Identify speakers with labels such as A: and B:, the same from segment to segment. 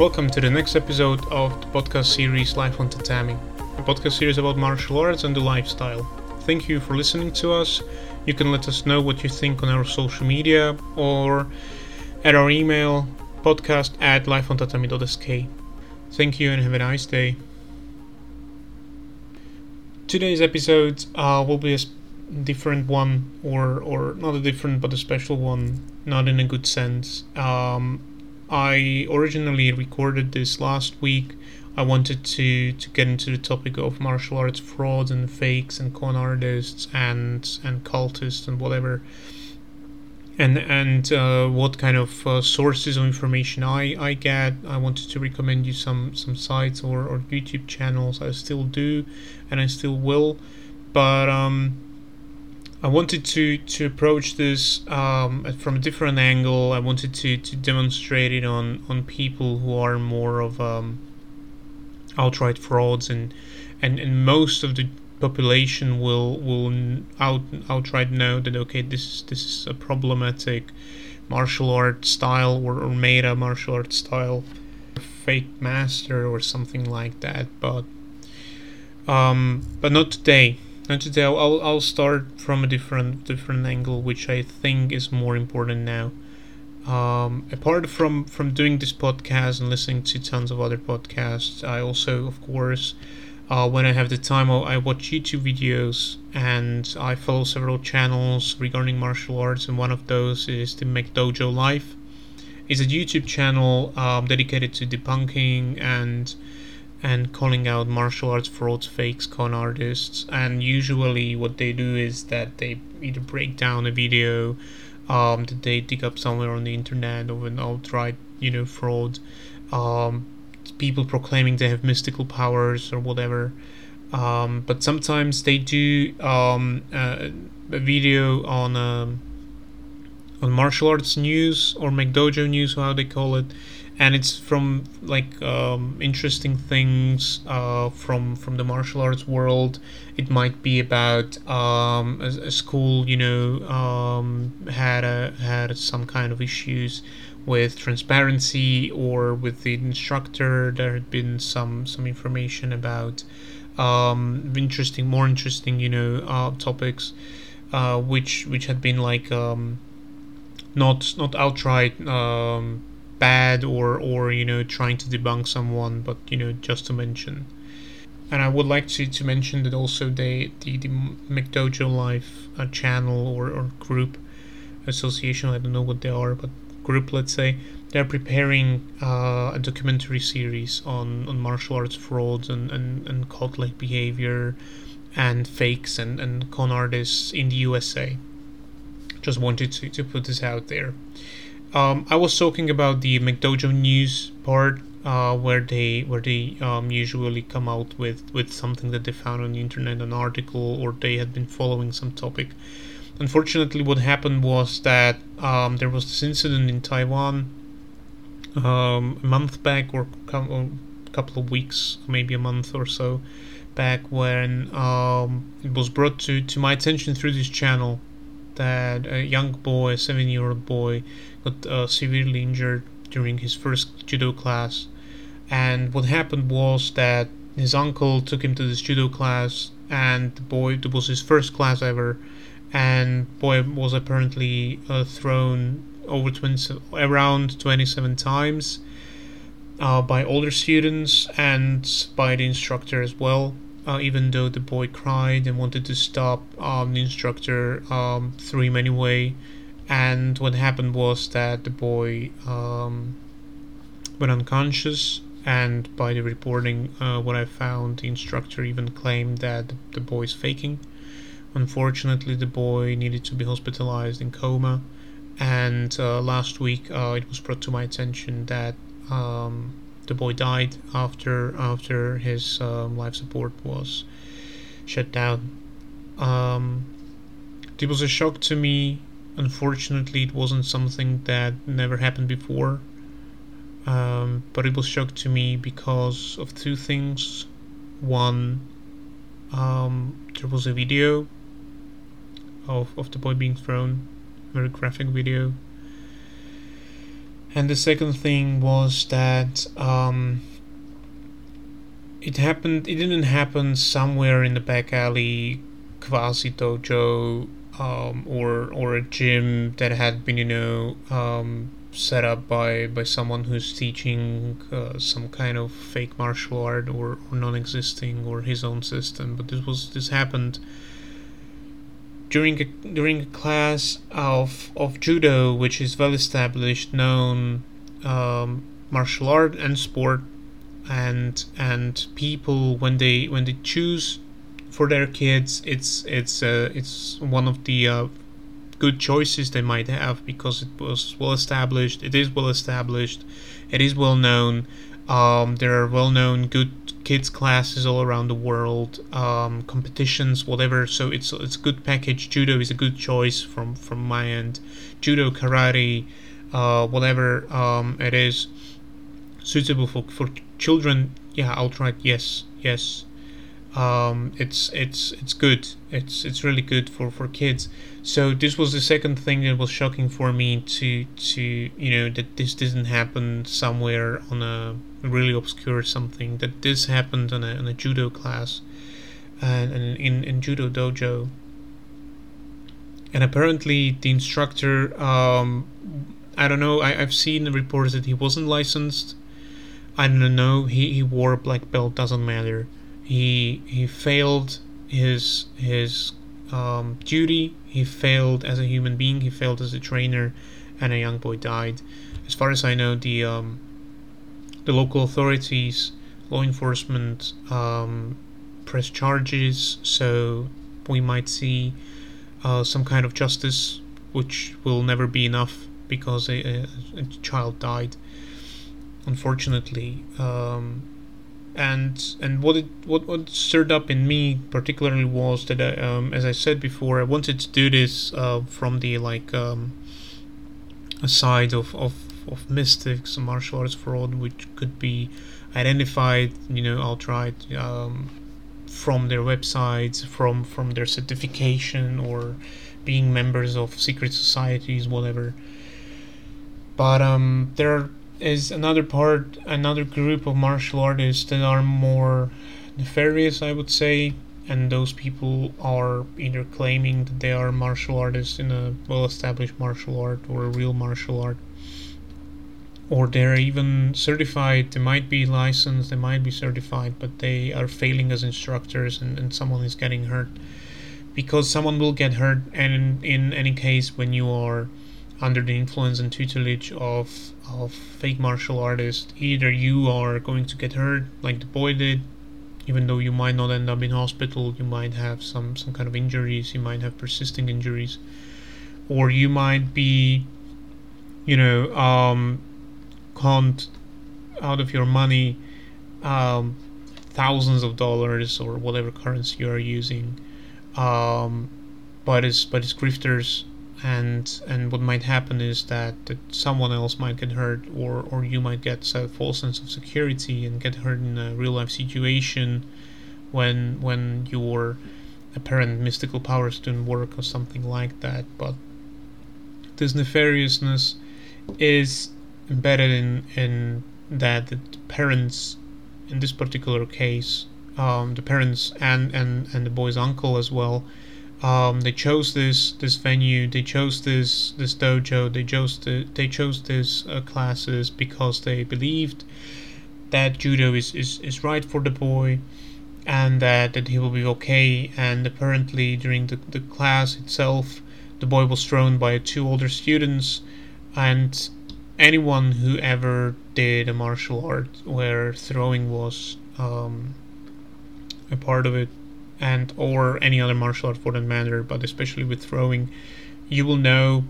A: Welcome to the next episode of the podcast series Life on Tatami, a podcast series about martial arts and the lifestyle. Thank you for listening to us. You can let us know what you think on our social media or at our email podcast at lifeontatami.sk. Thank you and have a nice day. Today's episode uh, will be a different one, or or not a different, but a special one. Not in a good sense. Um, I originally recorded this last week. I wanted to, to get into the topic of martial arts frauds and fakes and con artists and and cultists and whatever and and uh, what kind of uh, sources of information I, I get. I wanted to recommend you some some sites or, or YouTube channels. I still do, and I still will, but um, I wanted to to approach this um, from a different angle. I wanted to, to demonstrate it on on people who are more of um, outright frauds and and and most of the population will will out outright know that okay this is this is a problematic martial art style or, or meta martial art style fake master or something like that but um but not today not today I'll, I'll start from a different different angle which I think is more important now um, apart from from doing this podcast and listening to tons of other podcasts I also of course uh, when I have the time, I watch YouTube videos and I follow several channels regarding martial arts, and one of those is the McDojo Life. It's a YouTube channel um, dedicated to debunking and and calling out martial arts frauds, fakes, con artists. And usually, what they do is that they either break down a video um, that they dig up somewhere on the internet of an outright, you know, fraud. Um, people proclaiming they have mystical powers or whatever. Um, but sometimes they do um, uh, a video on um, on martial arts news or McDojo news, how they call it, and it's from like um, interesting things uh, from from the martial arts world. It might be about um, a, a, school, you know, um, had a had some kind of issues with transparency or with the instructor. There had been some some information about um, interesting, more interesting, you know, uh, topics, uh, which which had been like um, not not outright um, bad or or you know trying to debunk someone, but you know just to mention. And I would like to, to mention that also the, the McDojo Life uh, channel or, or group association, I don't know what they are, but group, let's say, they're preparing uh, a documentary series on, on martial arts frauds and, and, and cult like behavior and fakes and, and con artists in the USA. Just wanted to, to put this out there. Um, I was talking about the McDojo news part uh, where they where they um, usually come out with, with something that they found on the internet, an article, or they had been following some topic. Unfortunately, what happened was that um, there was this incident in Taiwan um, a month back, or a couple of weeks, maybe a month or so back, when um, it was brought to, to my attention through this channel that a young boy, a seven year old boy, got uh, severely injured during his first judo class. And what happened was that his uncle took him to this judo class, and the boy, it was his first class ever, and boy was apparently uh, thrown over 20, around 27 times uh, by older students and by the instructor as well. Uh, even though the boy cried and wanted to stop, um, the instructor um, threw him anyway. And what happened was that the boy um, went unconscious. And by the reporting, uh, what I found, the instructor even claimed that the boy is faking. Unfortunately, the boy needed to be hospitalized in coma, and uh, last week uh, it was brought to my attention that um, the boy died after after his um, life support was shut down. Um, it was a shock to me. Unfortunately, it wasn't something that never happened before. Um, but it was shock to me because of two things. One, um, there was a video of, of the boy being thrown. Very graphic video. And the second thing was that um, it happened. It didn't happen somewhere in the back alley, quasi dojo, um, or or a gym that had been, you know, um, set up by by someone who's teaching uh, some kind of fake martial art or, or non-existing or his own system. But this was this happened during a during a class of of judo, which is well established, known um, martial art and sport, and and people when they when they choose for their kids, it's it's uh, it's one of the uh, good choices they might have because it was well established. It is well established. It is well known. Um, there are well known good kids classes all around the world, um, competitions, whatever. So it's it's a good package. Judo is a good choice from from my end. Judo, karate, uh, whatever um, it is suitable for for children. Yeah, outright yes, yes. Um, it's it's it's good. It's it's really good for for kids. So this was the second thing that was shocking for me to to you know that this didn't happen somewhere on a really obscure something that this happened on a, on a judo class and, and in, in judo dojo. And apparently the instructor um, i don't know I, i've seen reports that he wasn't licensed. I don't know he, he wore a black belt doesn't matter. He he failed his his um, duty. He failed as a human being. He failed as a trainer and a young boy died. As far as i know the um, the local authorities, law enforcement um, press charges, so we might see uh, some kind of justice, which will never be enough because a, a, a child died, unfortunately. Um, and and what it what, what stirred up in me particularly was that I, uh, um, as I said before, I wanted to do this uh, from the like um, side of, of of mystics, martial arts fraud, which could be identified, you know, outright um, from their websites, from from their certification, or being members of secret societies, whatever. But um, there is another part, another group of martial artists that are more nefarious, I would say, and those people are either claiming that they are martial artists in a well-established martial art or a real martial art or they're even certified they might be licensed they might be certified but they are failing as instructors and, and someone is getting hurt. Because someone will get hurt and in, in any case when you are under the influence and tutelage of of fake martial artists either you are going to get hurt like the boy did even though you might not end up in hospital you might have some some kind of injuries you might have persisting injuries or you might be you know um, count out of your money um, thousands of dollars or whatever currency you are using. Um, but it's but it's grifters. And and what might happen is that, that someone else might get hurt or or you might get a false sense of security and get hurt in a real life situation when when your apparent mystical powers don't work or something like that. But this nefariousness is embedded in in that the parents in this particular case um, the parents and, and and the boy's uncle as well um, they chose this this venue they chose this this dojo they chose the, they chose this uh, classes because they believed that judo is, is, is right for the boy and that, that he will be okay. And apparently during the, the class itself the boy was thrown by two older students and anyone who ever did a martial art where throwing was um, a part of it and or any other martial art for that matter but especially with throwing you will know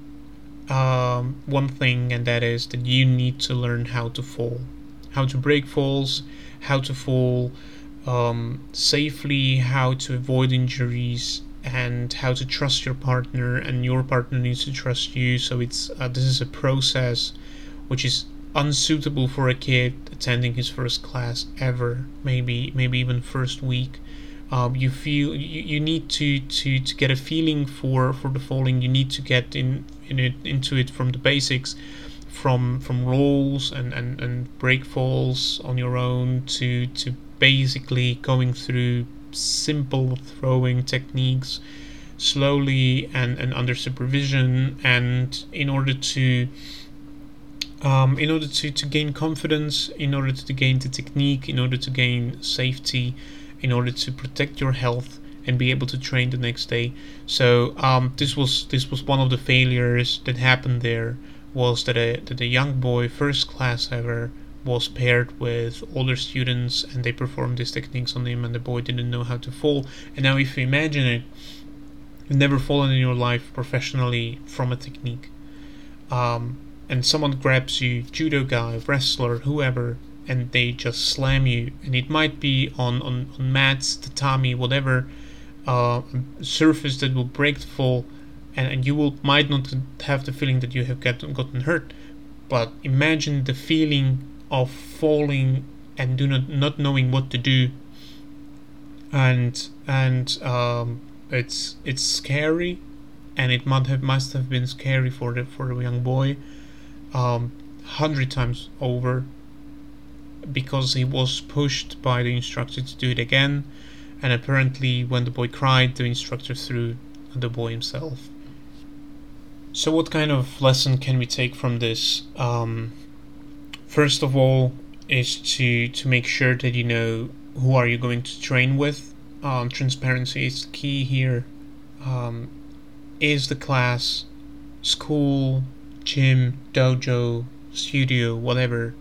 A: um, one thing and that is that you need to learn how to fall. How to break falls how to fall um, safely how to avoid injuries and how to trust your partner and your partner needs to trust you so it's uh, this is a process which is unsuitable for a kid attending his first class ever maybe maybe even first week. Um, you feel you, you need to, to to get a feeling for for the falling. You need to get in in it into it from the basics from from rolls and, and, and break falls on your own to to basically going through simple throwing techniques slowly and, and under supervision. And in order to um, in order to, to gain confidence, in order to gain the technique, in order to gain safety, in order to protect your health and be able to train the next day. So um, this was this was one of the failures that happened there was that a that a young boy, first class ever, was paired with older students and they performed these techniques on him and the boy didn't know how to fall. And now if you imagine it, you've never fallen in your life professionally from a technique. Um, and someone grabs you, judo guy, wrestler, whoever, and they just slam you. And it might be on, on, on mats, tatami, whatever uh, surface that will break the fall, and, and you will might not have the feeling that you have gotten, gotten hurt. But imagine the feeling of falling and do not not knowing what to do. And and um, it's it's scary, and it must have must have been scary for the for the young boy um, hundred times over because he was pushed by the instructor to do it again. And apparently when the boy cried the instructor threw the boy himself. So what kind of lesson can we take from this? Um, first of all is to to make sure that you know who are you going to train with. Um, transparency is key here. Um, is the class school gym, dojo, studio, whatever,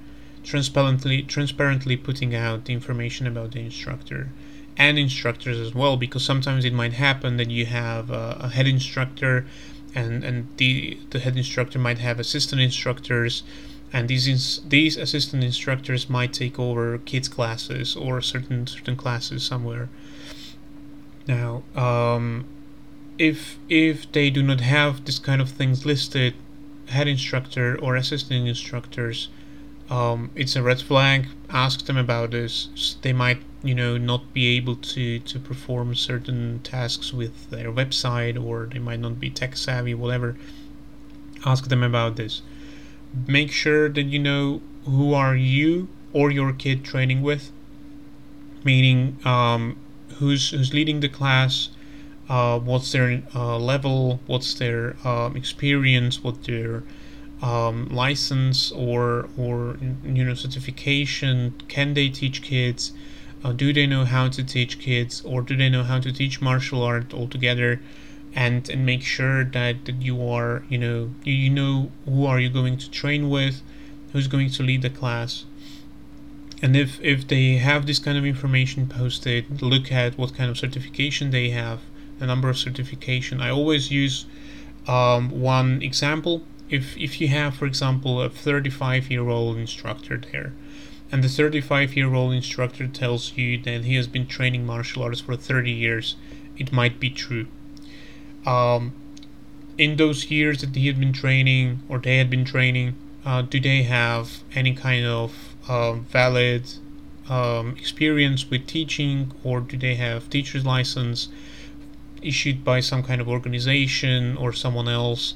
A: transparently transparently putting out the information about the instructor and instructors as well, because sometimes it might happen that you have a, a head instructor, and and the the head instructor might have assistant instructors, and these ins- these assistant instructors might take over kids classes or certain certain classes somewhere. Now, um, if if they do not have this kind of things listed, head instructor or assistant instructors, um, it's a red flag. Ask them about this. They might, you know, not be able to to perform certain tasks with their website, or they might not be tech savvy, whatever. Ask them about this. Make sure that you know who are you or your kid training with. Meaning, um, who's who's leading the class, uh, what's their uh, level, what's their um, experience, what their um, license or or you know certification. Can they teach kids? Uh, do they know how to teach kids, or do they know how to teach martial art altogether? And and make sure that, that you are you know you, you know who are you going to train with, who's going to lead the class and if if they have this kind of information posted look at what kind of certification they have the number of certification. I always use um, one example. If if you have for example a 35 year old instructor there and the 35 year old instructor tells you that he has been training martial arts for 30 years it might be true. Um, in those years that he had been training or they had been training uh, do they have any kind of uh, valid um, experience with teaching, or do they have teacher's license issued by some kind of organization or someone else,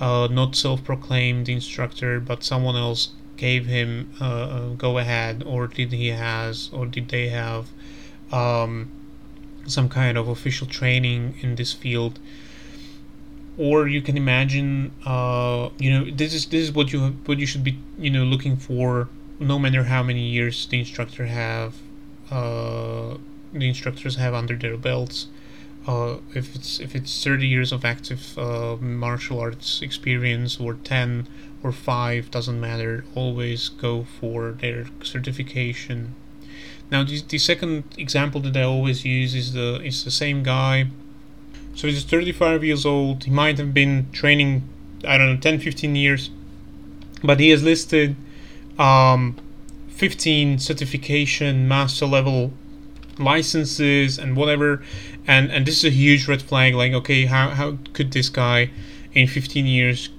A: uh, not self-proclaimed instructor, but someone else gave him uh, go ahead, or did he has, or did they have um, some kind of official training in this field? Or you can imagine, uh, you know, this is this is what you have, what you should be, you know, looking for no matter how many years the instructor have uh, the instructors have under their belts uh, if it's if it's 30 years of active uh, martial arts experience or 10 or 5 doesn't matter. Always go for their certification. Now the, the second example that I always use is the is the same guy. So he's 35 years old. He might have been training I don't know 10 15 years but he has listed um, 15 certification master level licenses and whatever and and this is a huge red flag like okay how, how could this guy in 15 years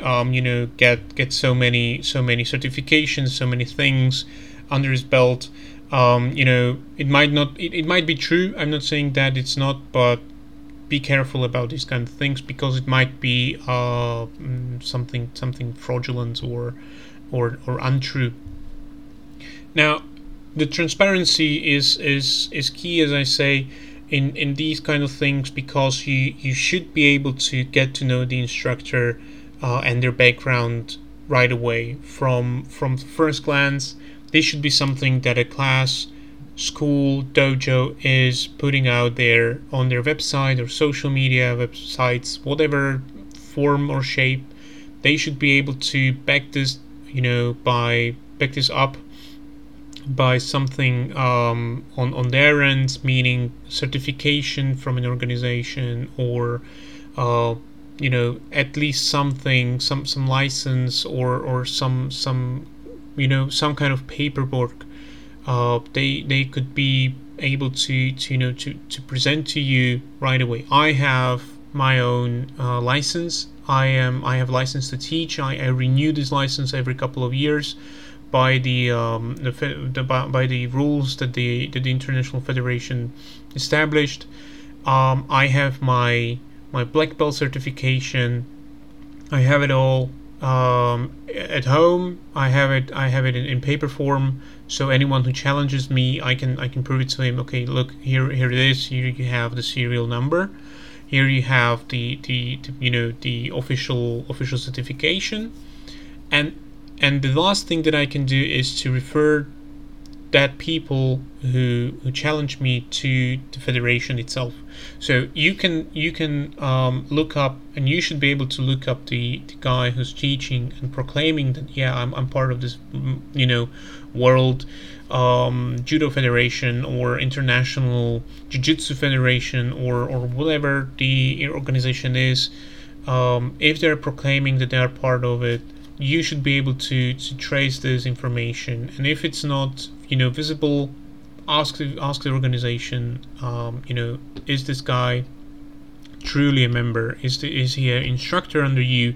A: um, you know get get so many so many certifications so many things under his belt? Um, you know it might not it, it might be true. I'm not saying that it's not but be careful about these kind of things because it might be uh, mm, something something fraudulent or or or untrue. Now, the transparency is is is key, as I say, in in these kind of things because you you should be able to get to know the instructor uh, and their background right away from from first glance. This should be something that a class, school, dojo is putting out there on their website or social media websites, whatever form or shape. They should be able to back this, you know, by back this up by something um, on on their end, meaning certification from an organization or uh, you know at least something, some some license or or some some you know some kind of paperwork. Uh, they they could be able to, to you know to, to present to you right away. I have my own uh, license. I am I have license to teach. I, I renew this license every couple of years by the, um, the, the, by the rules that the that the international federation established. Um, I have my my black belt certification. I have it all um, at home. I have it. I have it in, in, paper form. So anyone who challenges me, I can I can prove it to him. Okay, look here. Here it is. Here you have the serial number. Here you have the the, the you know the official official certification, and and the last thing that I can do is to refer that people who who challenge me to the federation itself. So you can you can um, look up and you should be able to look up the, the guy who's teaching and proclaiming that yeah I'm, I'm part of this mm, you know world um, judo federation or international jiu-jitsu federation or or whatever the organization is. Um, if they're proclaiming that they are part of it, you should be able to, to trace this information. And if it's not, you know, visible, ask the, ask the organization, um, you know, is this guy truly a member? Is the, is he an instructor under you?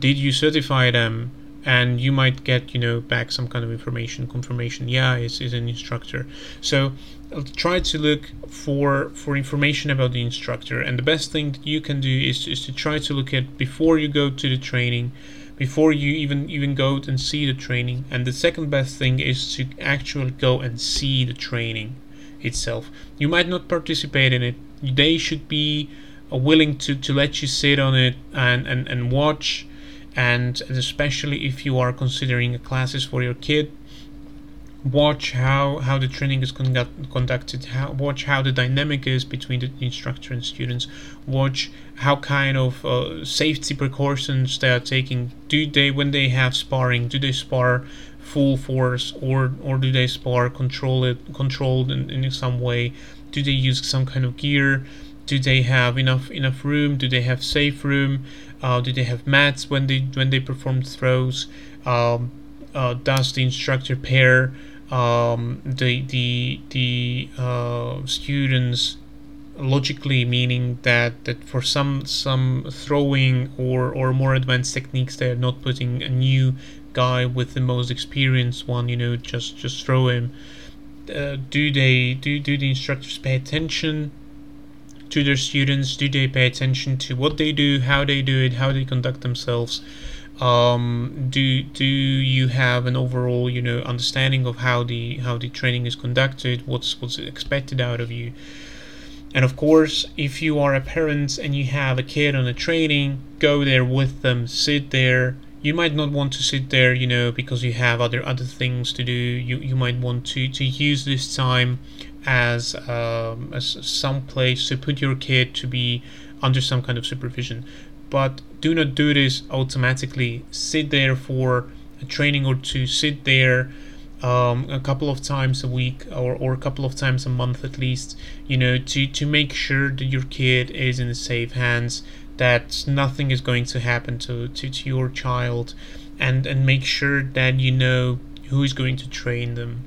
A: Did you certify them? And you might get, you know, back some kind of information, confirmation. Yeah, is is an instructor. So uh, try to look for for information about the instructor. And the best thing that you can do is is to try to look at before you go to the training before you even even go and see the training. And the second best thing is to actually go and see the training itself. You might not participate in it. They should be uh, willing to, to let you sit on it and, and, and watch. And especially if you are considering classes for your kid watch how how the training is conduct, conducted how, watch how the dynamic is between the instructor and students. Watch how kind of uh, safety precautions they are taking. Do they when they have sparring do they spar full force or or do they spar control it controlled in, in some way? Do they use some kind of gear? Do they have enough enough room? Do they have safe room? Uh, do they have mats when they when they perform throws? Um, uh, does the instructor pair um, the the the uh, students logically meaning that that for some some throwing or or more advanced techniques they're not putting a new guy with the most experienced one you know just just throw him. Uh, do they do do the instructors pay attention to their students? Do they pay attention to what they do how they do it how they conduct themselves um, do do you have an overall you know understanding of how the how the training is conducted? What's what's expected out of you? And of course if you are a parent and you have a kid on a training go there with them sit there. You might not want to sit there you know because you have other other things to do. You you might want to to use this time as um, as some place to put your kid to be under some kind of supervision but do not do this automatically. Sit there for a training or two, sit there um, a couple of times a week or, or a couple of times a month at least, you know, to, to make sure that your kid is in safe hands, that nothing is going to happen to, to, to your child, and, and make sure that you know who is going to train them.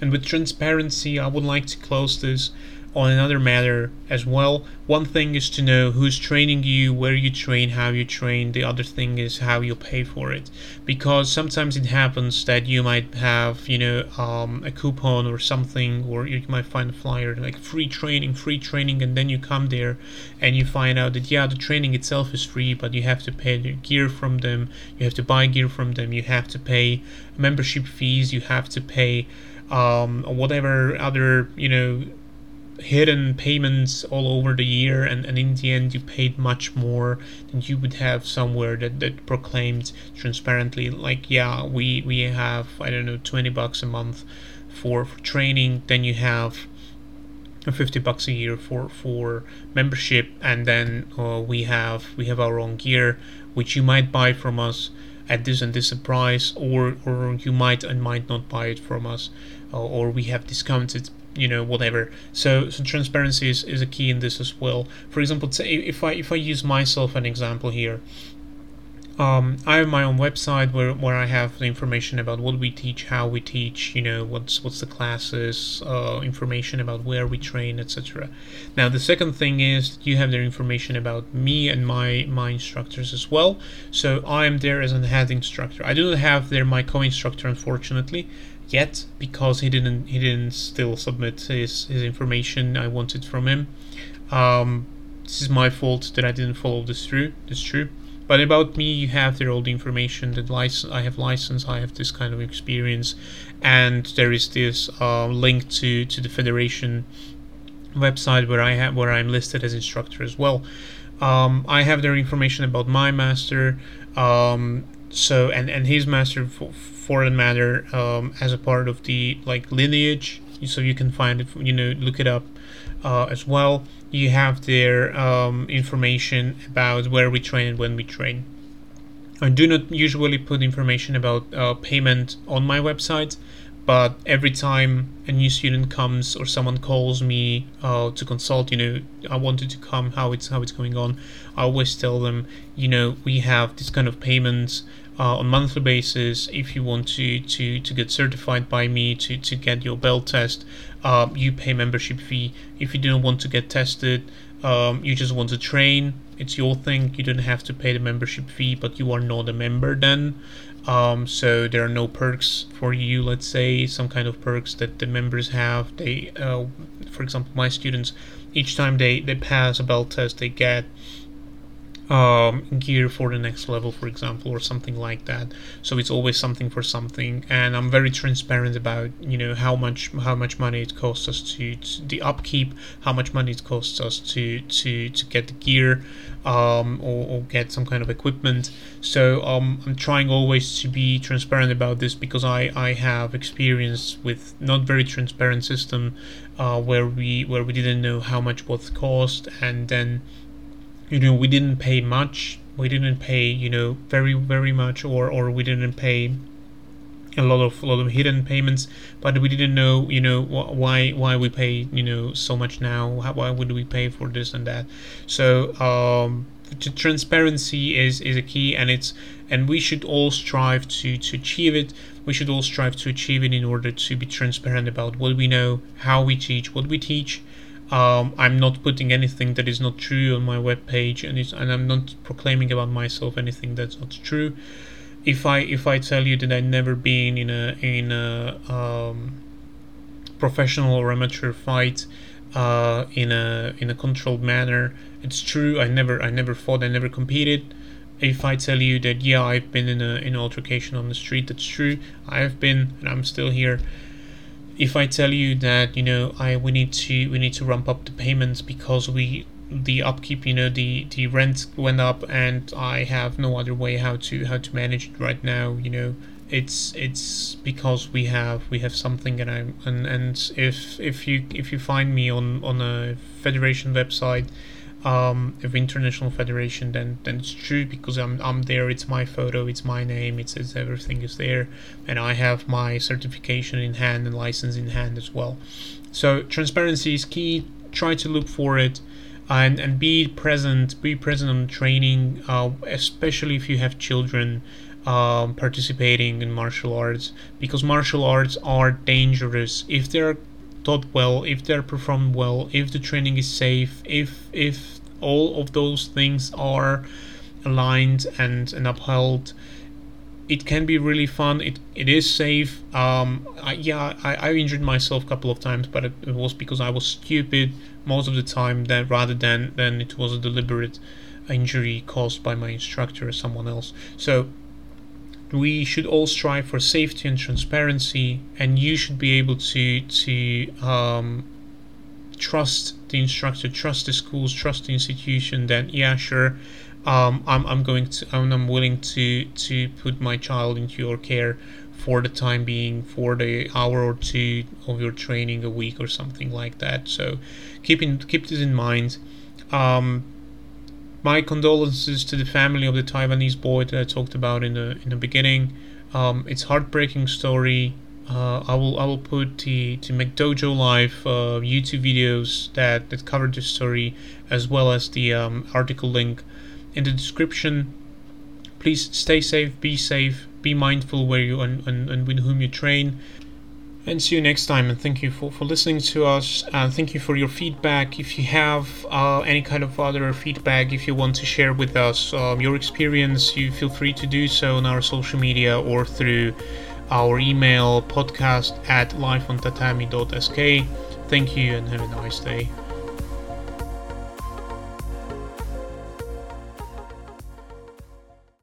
A: And with transparency, I would like to close this on another matter as well. One thing is to know who's training you, where you train, how you train. The other thing is how you pay for it, because sometimes it happens that you might have, you know, um, a coupon or something, or you might find a flyer like free training, free training, and then you come there and you find out that yeah, the training itself is free, but you have to pay the gear from them, you have to buy gear from them, you have to pay membership fees, you have to pay um, whatever other you know hidden payments all over the year and, and in the end you paid much more than you would have somewhere that, that proclaimed transparently like yeah we we have i don't know 20 bucks a month for, for training then you have 50 bucks a year for for membership and then uh, we have we have our own gear which you might buy from us at this and this price or or you might and might not buy it from us uh, or we have discounted you know whatever so so transparency is, is a key in this as well for example if i if i use myself an example here um, I have my own website where, where I have the information about what we teach, how we teach, you know, what's what's the classes, uh, information about where we train, etc. Now the second thing is you have their information about me and my my instructors as well. So I am there as a head instructor. I do not have there my co-instructor, unfortunately yet because he didn't he didn't still submit his his information I wanted from him. Um, this is my fault that I didn't follow this through. It's true. But about me, you have there all the information that license. I have license. I have this kind of experience, and there is this uh, link to to the federation website where I have where I'm listed as instructor as well. Um, I have their information about my master. Um, so and and his master for, for that matter um, as a part of the like lineage. So you can find it you know look it up uh, as well. You have their um, information about where we train and when we train. I do not usually put information about uh, payment on my website but every time a new student comes or someone calls me uh, to consult you know i wanted to come how it's how it's going on i always tell them you know we have this kind of payments uh, on monthly basis if you want to to to get certified by me to to get your belt test uh, you pay membership fee if you don't want to get tested um, you just want to train it's your thing you don't have to pay the membership fee but you are not a member then um, so there are no perks for you. Let's say some kind of perks that the members have. They, uh, for example, my students, each time they they pass a belt test, they get um, gear for the next level, for example, or something like that. So it's always something for something, and I'm very transparent about you know how much how much money it costs us to, to the upkeep, how much money it costs us to to to get the gear, um, or, or, get some kind of equipment. So um, I'm trying always to be transparent about this because I I have experience with not very transparent system, uh, where we where we didn't know how much what cost, and then you know we didn't pay much. We didn't pay you know very very much or or we didn't pay a lot of a lot of hidden payments. But we didn't know you know wh- why why we pay you know so much now. How, why would we pay for this and that? So um transparency is is a key and it's and we should all strive to to achieve it. We should all strive to achieve it in order to be transparent about what we know how we teach what we teach um, I'm not putting anything that is not true on my web page, and, and I'm not proclaiming about myself anything that's not true. If I if I tell you that I've never been in a in a um, professional or amateur fight uh, in a in a controlled manner, it's true. I never I never fought. I never competed. If I tell you that yeah I've been in a in an altercation on the street, that's true. I have been, and I'm still here if I tell you that you know I we need to we need to ramp up the payments because we the upkeep you know the the rent went up and I have no other way how to how to manage it right now you know. It's it's because we have we have something and I'm and and if if you if you find me on on a federation website um, of international federation, then then it's true because I'm I'm there. It's my photo, it's my name, it's, it's everything is there, and I have my certification in hand and license in hand as well. So transparency is key. Try to look for it. And, and be present be present on training uh, especially if you have children um, participating in martial arts because martial arts are dangerous if they're taught well, if they're performed well, if the training is safe, if if all of those things are aligned and, and upheld, it can be really fun. It it is safe. Um, I, yeah, I, I injured myself a couple of times, but it, it, was because I was stupid most of the time. That rather than than it was a deliberate injury caused by my instructor or someone else. So we should all strive for safety and transparency, and you should be able to to um, trust the instructor, trust the schools, trust the institution. That yeah, sure um, I'm, I'm going to I'm, I'm willing to to put my child into your care for the time being for the hour or two of your training a week or something like that so keep in, keep this in mind um, my condolences two the family of the Taiwanese boy that I talked about in the in the beginning um, it's heartbreaking story uh, I will I will put the to McDojo Life uh, YouTube videos that that cover this story as well as the um, article link in the description. Please stay safe, be safe, be mindful where you and, and, and with whom you train. And see you next time. And thank you for, for listening to us. And thank you for your feedback. If you have uh, any kind of other feedback, if you want to share with us um, your experience, you feel free to do so on our social media or through our email podcast at lifeontatami.sk. Thank you and have a nice day.